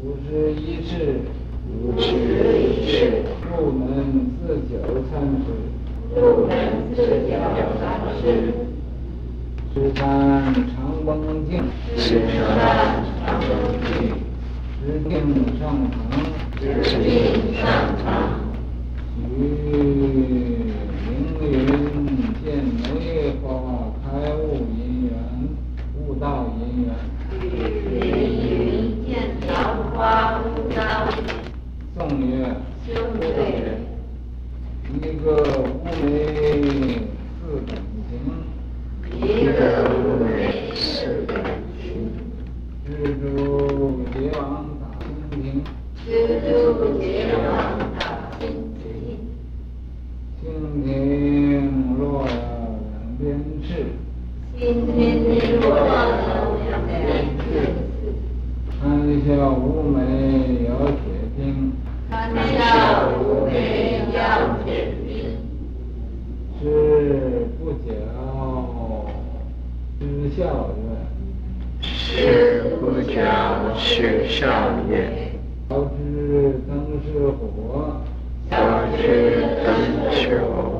五十一世，五十一世，入门自九参之，入门自久参之，十三长崩镜，十三长崩镜，十定上堂，十定上堂，许凌云见梅花两边翅，蜻蜓落了两边翅，谈笑乌梅摇铁钉，谈笑乌梅摇铁钉，吃不嚼失笑曰，吃不嚼失笑曰，烧之灯是火，烧之灯是火，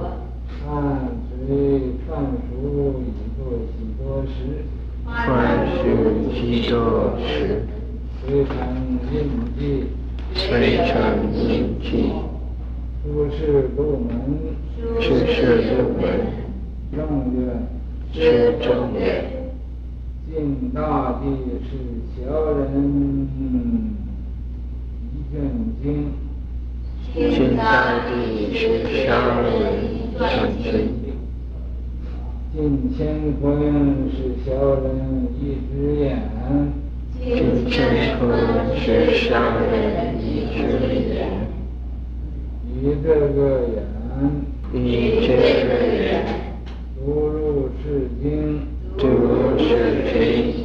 大帝是小人一卷经，晋乾坤是小人一只眼，晋乾坤是小人一只眼，以这个眼，以这个眼，读入是经，读入是经，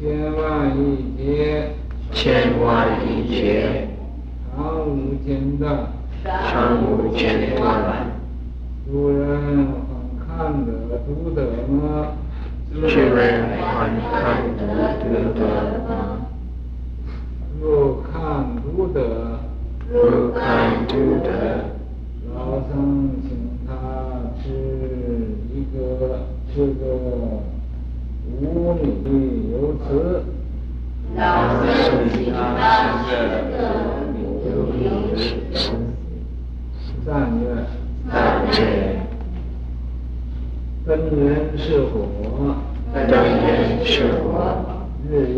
千万亿劫，千万亿劫，常无间断，常无间断。诸人还看得读得吗？诸人还看得读得吗？若看读得，若看读得，老僧请他吃一个吃个五米油糍。老僧请他是火，灯元是火，日月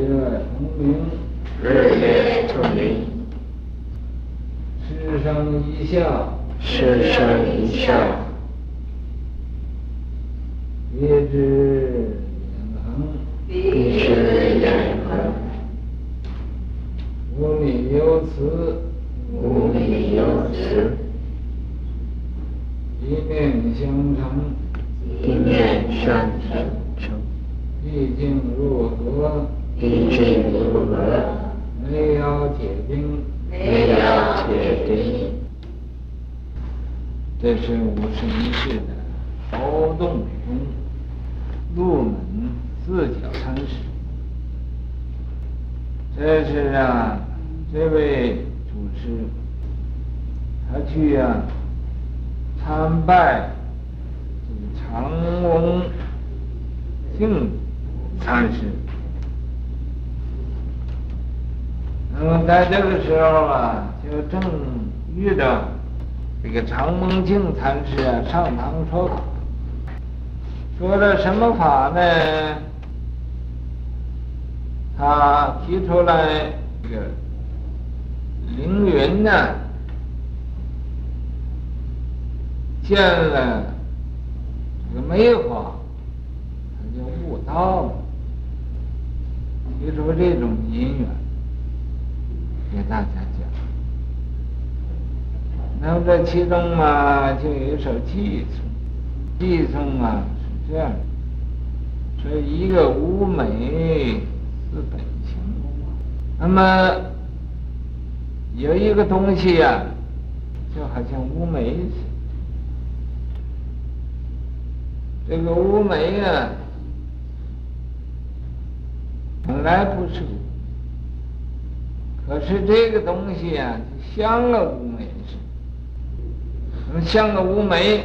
同明，日月同明，师生一笑，师生一笑，别知眼横，别知眼横，五米有词，五米有词，一面相承，毕竟如何？梅摇铁钉，梅摇铁钉。这是五十一世的曹洞宗入门四角参师。这是啊，这位主持，他去啊参拜这个长翁净禅师。那么在这个时候啊，就正遇到。这个长蒙净禅师啊，上堂说，说的什么法呢？他提出来这个凌云呢，见了这个梅花，他就悟道了。提出这种因缘给大家讲。那么这其中嘛，就有一首寄颂，寄颂啊是这样的，说一个乌梅四本行。那么有一个东西呀、就好像乌梅似的。这个乌梅啊，本来不是可是这个东西啊，就像个乌梅似的，像个乌梅，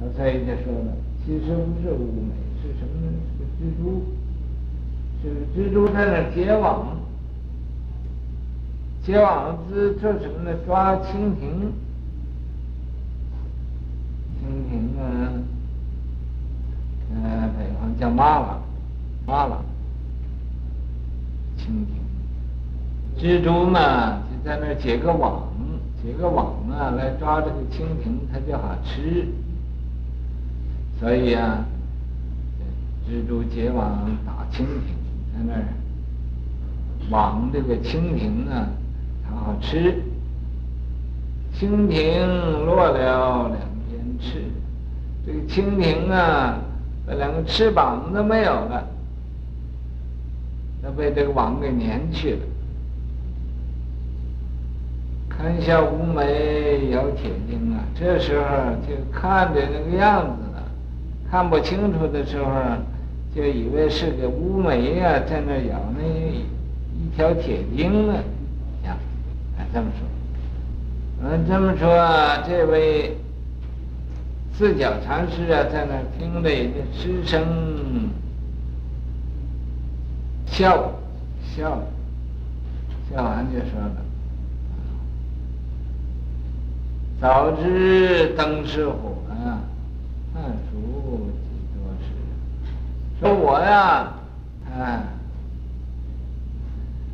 他所以就说了，其实不是乌梅，是什么呢？是蜘蛛，是蜘蛛在那结网，结网子做什么呢？抓蜻蜓，蜻蜓啊，呃，北方叫蚂蚱，蚂蚱。蜻蜓，蜘蛛嘛，就在那儿结个网，结个网啊，来抓这个蜻蜓，它就好吃。所以啊，蜘蛛结网打蜻蜓，在那儿网这个蜻蜓啊，它好吃。蜻蜓落了两边翅，这个蜻蜓啊，那两个翅膀都没有了。都被这个网给粘去了。看一下乌梅有铁钉啊，这时候就看着那个样子了，看不清楚的时候，就以为是个乌梅呀、啊，在那咬那一条铁钉呢。呀，哎，这么说，嗯，这么说，这位四脚禅师啊，在那听着也就失声。笑，笑，笑完就说了：“早知灯是火啊，饭熟几多时。”说我呀，啊，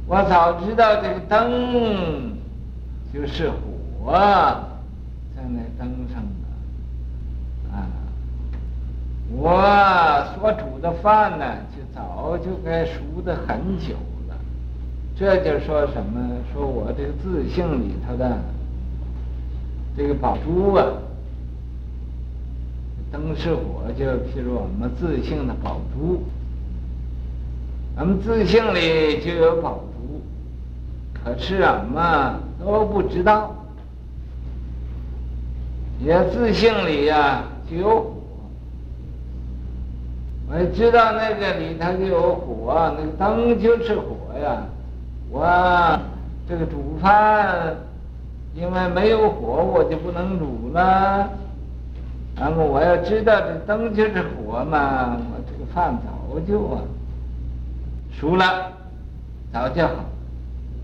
我早知道这个灯就是火，在那灯上的，啊，我所煮的饭呢？就早就该熟的很久了，这就说什么？说我这个自性里头的这个宝珠啊，灯是火，就譬如我们自性的宝珠，咱们自性里就有宝珠，可是俺们都不知道，也自性里呀、就有火。我知道那个里头就有火，那个灯就是火呀。我这个煮饭，因为没有火，我就不能煮了。然后我要知道这灯就是火嘛，我这个饭早就啊熟了，早就好。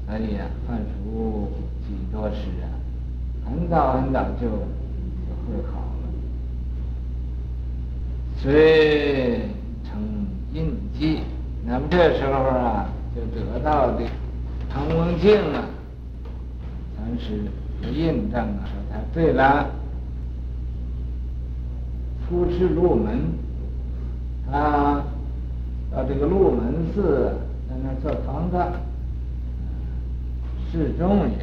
所以呀，饭熟几多时啊？很早很早就就会好了。所以成印记，那么这时候啊，就得到的成文静啊，禅师印证啊，说他对了，出世鹿门，他到这个鹿门寺在那做堂子，示众也，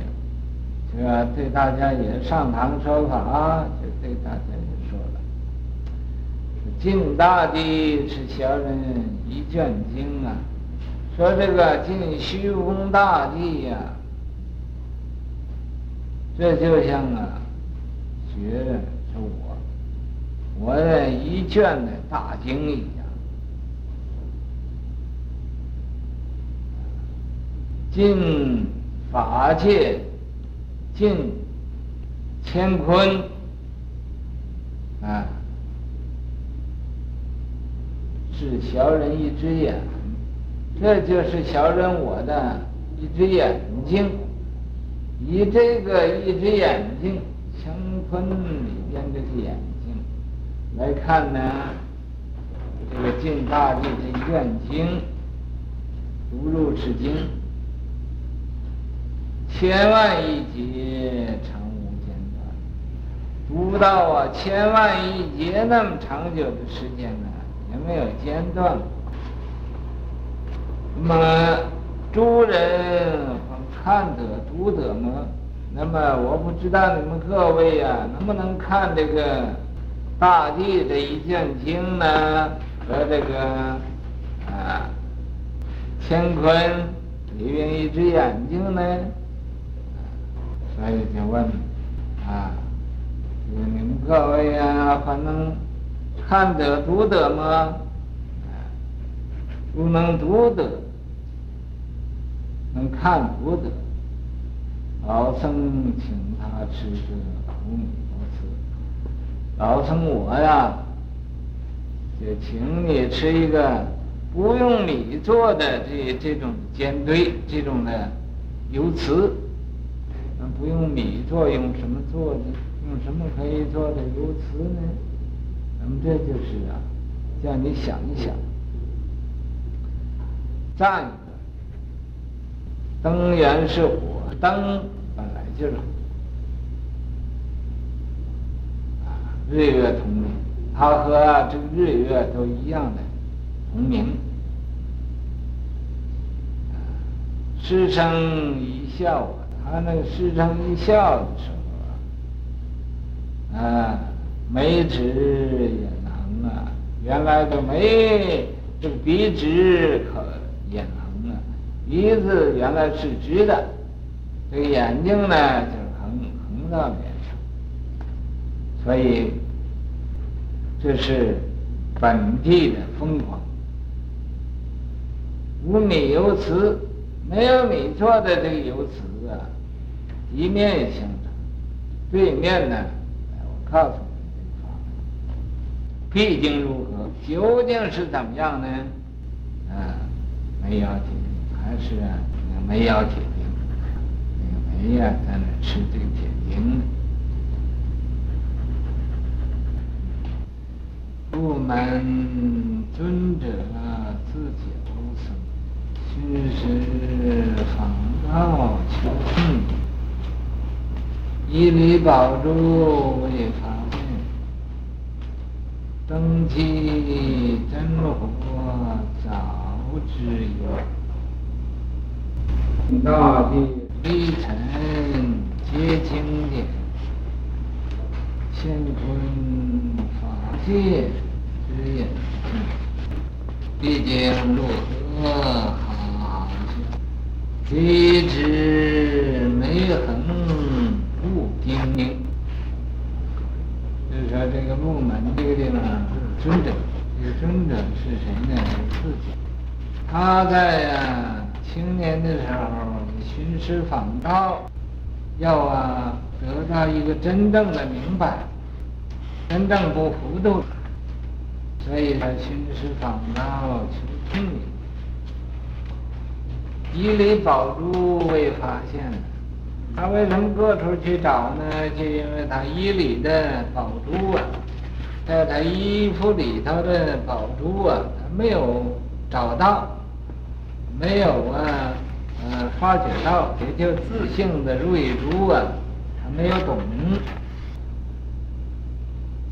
这个对大家也上堂说法，就对大家也说了。晋大帝是小人一卷经啊，说这个晋虚空大帝呀、这就像啊，学的是我，我的一卷的大经一样。晋法界，晋乾坤啊。是小人一只眼，这就是小人我的一只眼睛。以这个一只眼睛，乾坤里边这个眼睛来看呢，这个晋大地的愿经，读入此经，千万亿劫长无间断，读到啊千万亿劫那么长久的时间呢。也没有间断。那么诸人看得读得吗？那么我不知道你们各位呀、啊，能不能看这个大地这一卷经呢？和这个啊乾坤里面一只眼睛呢？所以就问啊，你们各位呀、啊，还能？看得读得吗？不能读得。能看不得。老僧请他吃个无米多次，老僧我呀，就请你吃一个不用米做的这这种煎堆，这种的油糍。那不用米做，用什么做的？用什么可以做的油糍呢？那么这就是啊，叫你想一想。再灯源是火，灯本来就是啊，日月同明，它和这个日月都一样的同明。师生一笑啊，他那个师生一笑的时候啊，啊，眉直眼横啊，原来的眉这个笔直可。眼横，鼻子原来是直的，这个眼睛呢就是横横到脸上，所以这是本地的疯狂。无米油瓷，没有米做的这个油瓷啊，一面形成，对面呢，我告诉你，毕竟如何，究竟是怎么样呢？啊。没有，是啊，没有铁钉，那个煤呀，在那吃这个铁钉呢。不门尊者自九僧，虚实访道求证，一礼宝珠为法面，灯机真火早。知有，大地微尘皆经典，乾坤法界之眼，毕竟如何好像，举止眉横不丁宁。就是说这个木门这个地方是，尊者，这个尊者是谁呢？是自己。他在呀、啊、青年的时候寻师访道，要啊得到一个真正的明白，真正不糊涂，所以他寻师访道求证明。一礼宝珠未发现，他为什么各处去找呢？就因为他衣里的宝珠啊，在他衣服里头的宝珠啊，他没有找到。没有啊，呃，发觉到也就自性的瑞珠啊，他没有懂，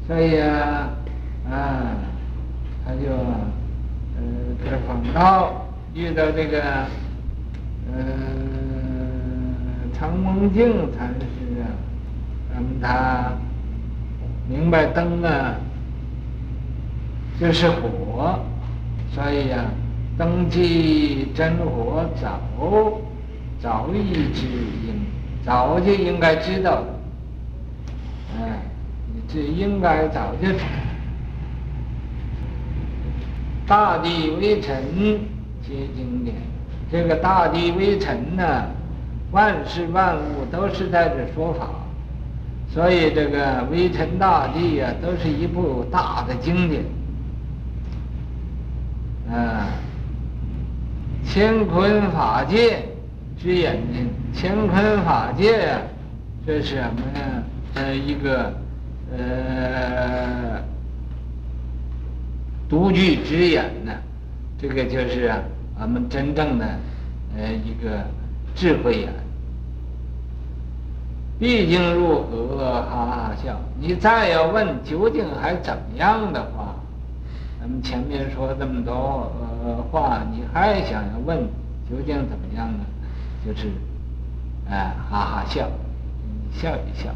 所以啊，啊，他就呃，这访道遇到这个呃长蒙净禅师啊，那么他明白灯啊，就是火，所以呀、啊。登记真火早早已知应，早就应该知道了。哎，这应该早就。大地微尘皆经典，这个大地微尘呢，万事万物都是在这说法，所以这个微尘大地呀、都是一部大的经典。啊。乾坤法界之眼睛，乾坤法界呀，这是什么呢？呃一个呃独具之眼呢，这个就是啊，我们真正的呃一个智慧眼。毕竟如何？哈哈笑。你再要问究竟还怎么样的话？咱们前面说这么多呃话，你还想要问究竟怎么样呢？就是，哎，哈哈笑，笑一笑，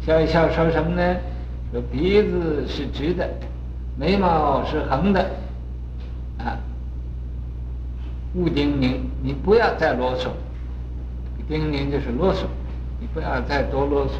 笑一笑说什么呢？说鼻子是直的，眉毛是横的，啊，勿叮咛，你不要再啰嗦，叮咛就是啰嗦，你不要再多啰嗦。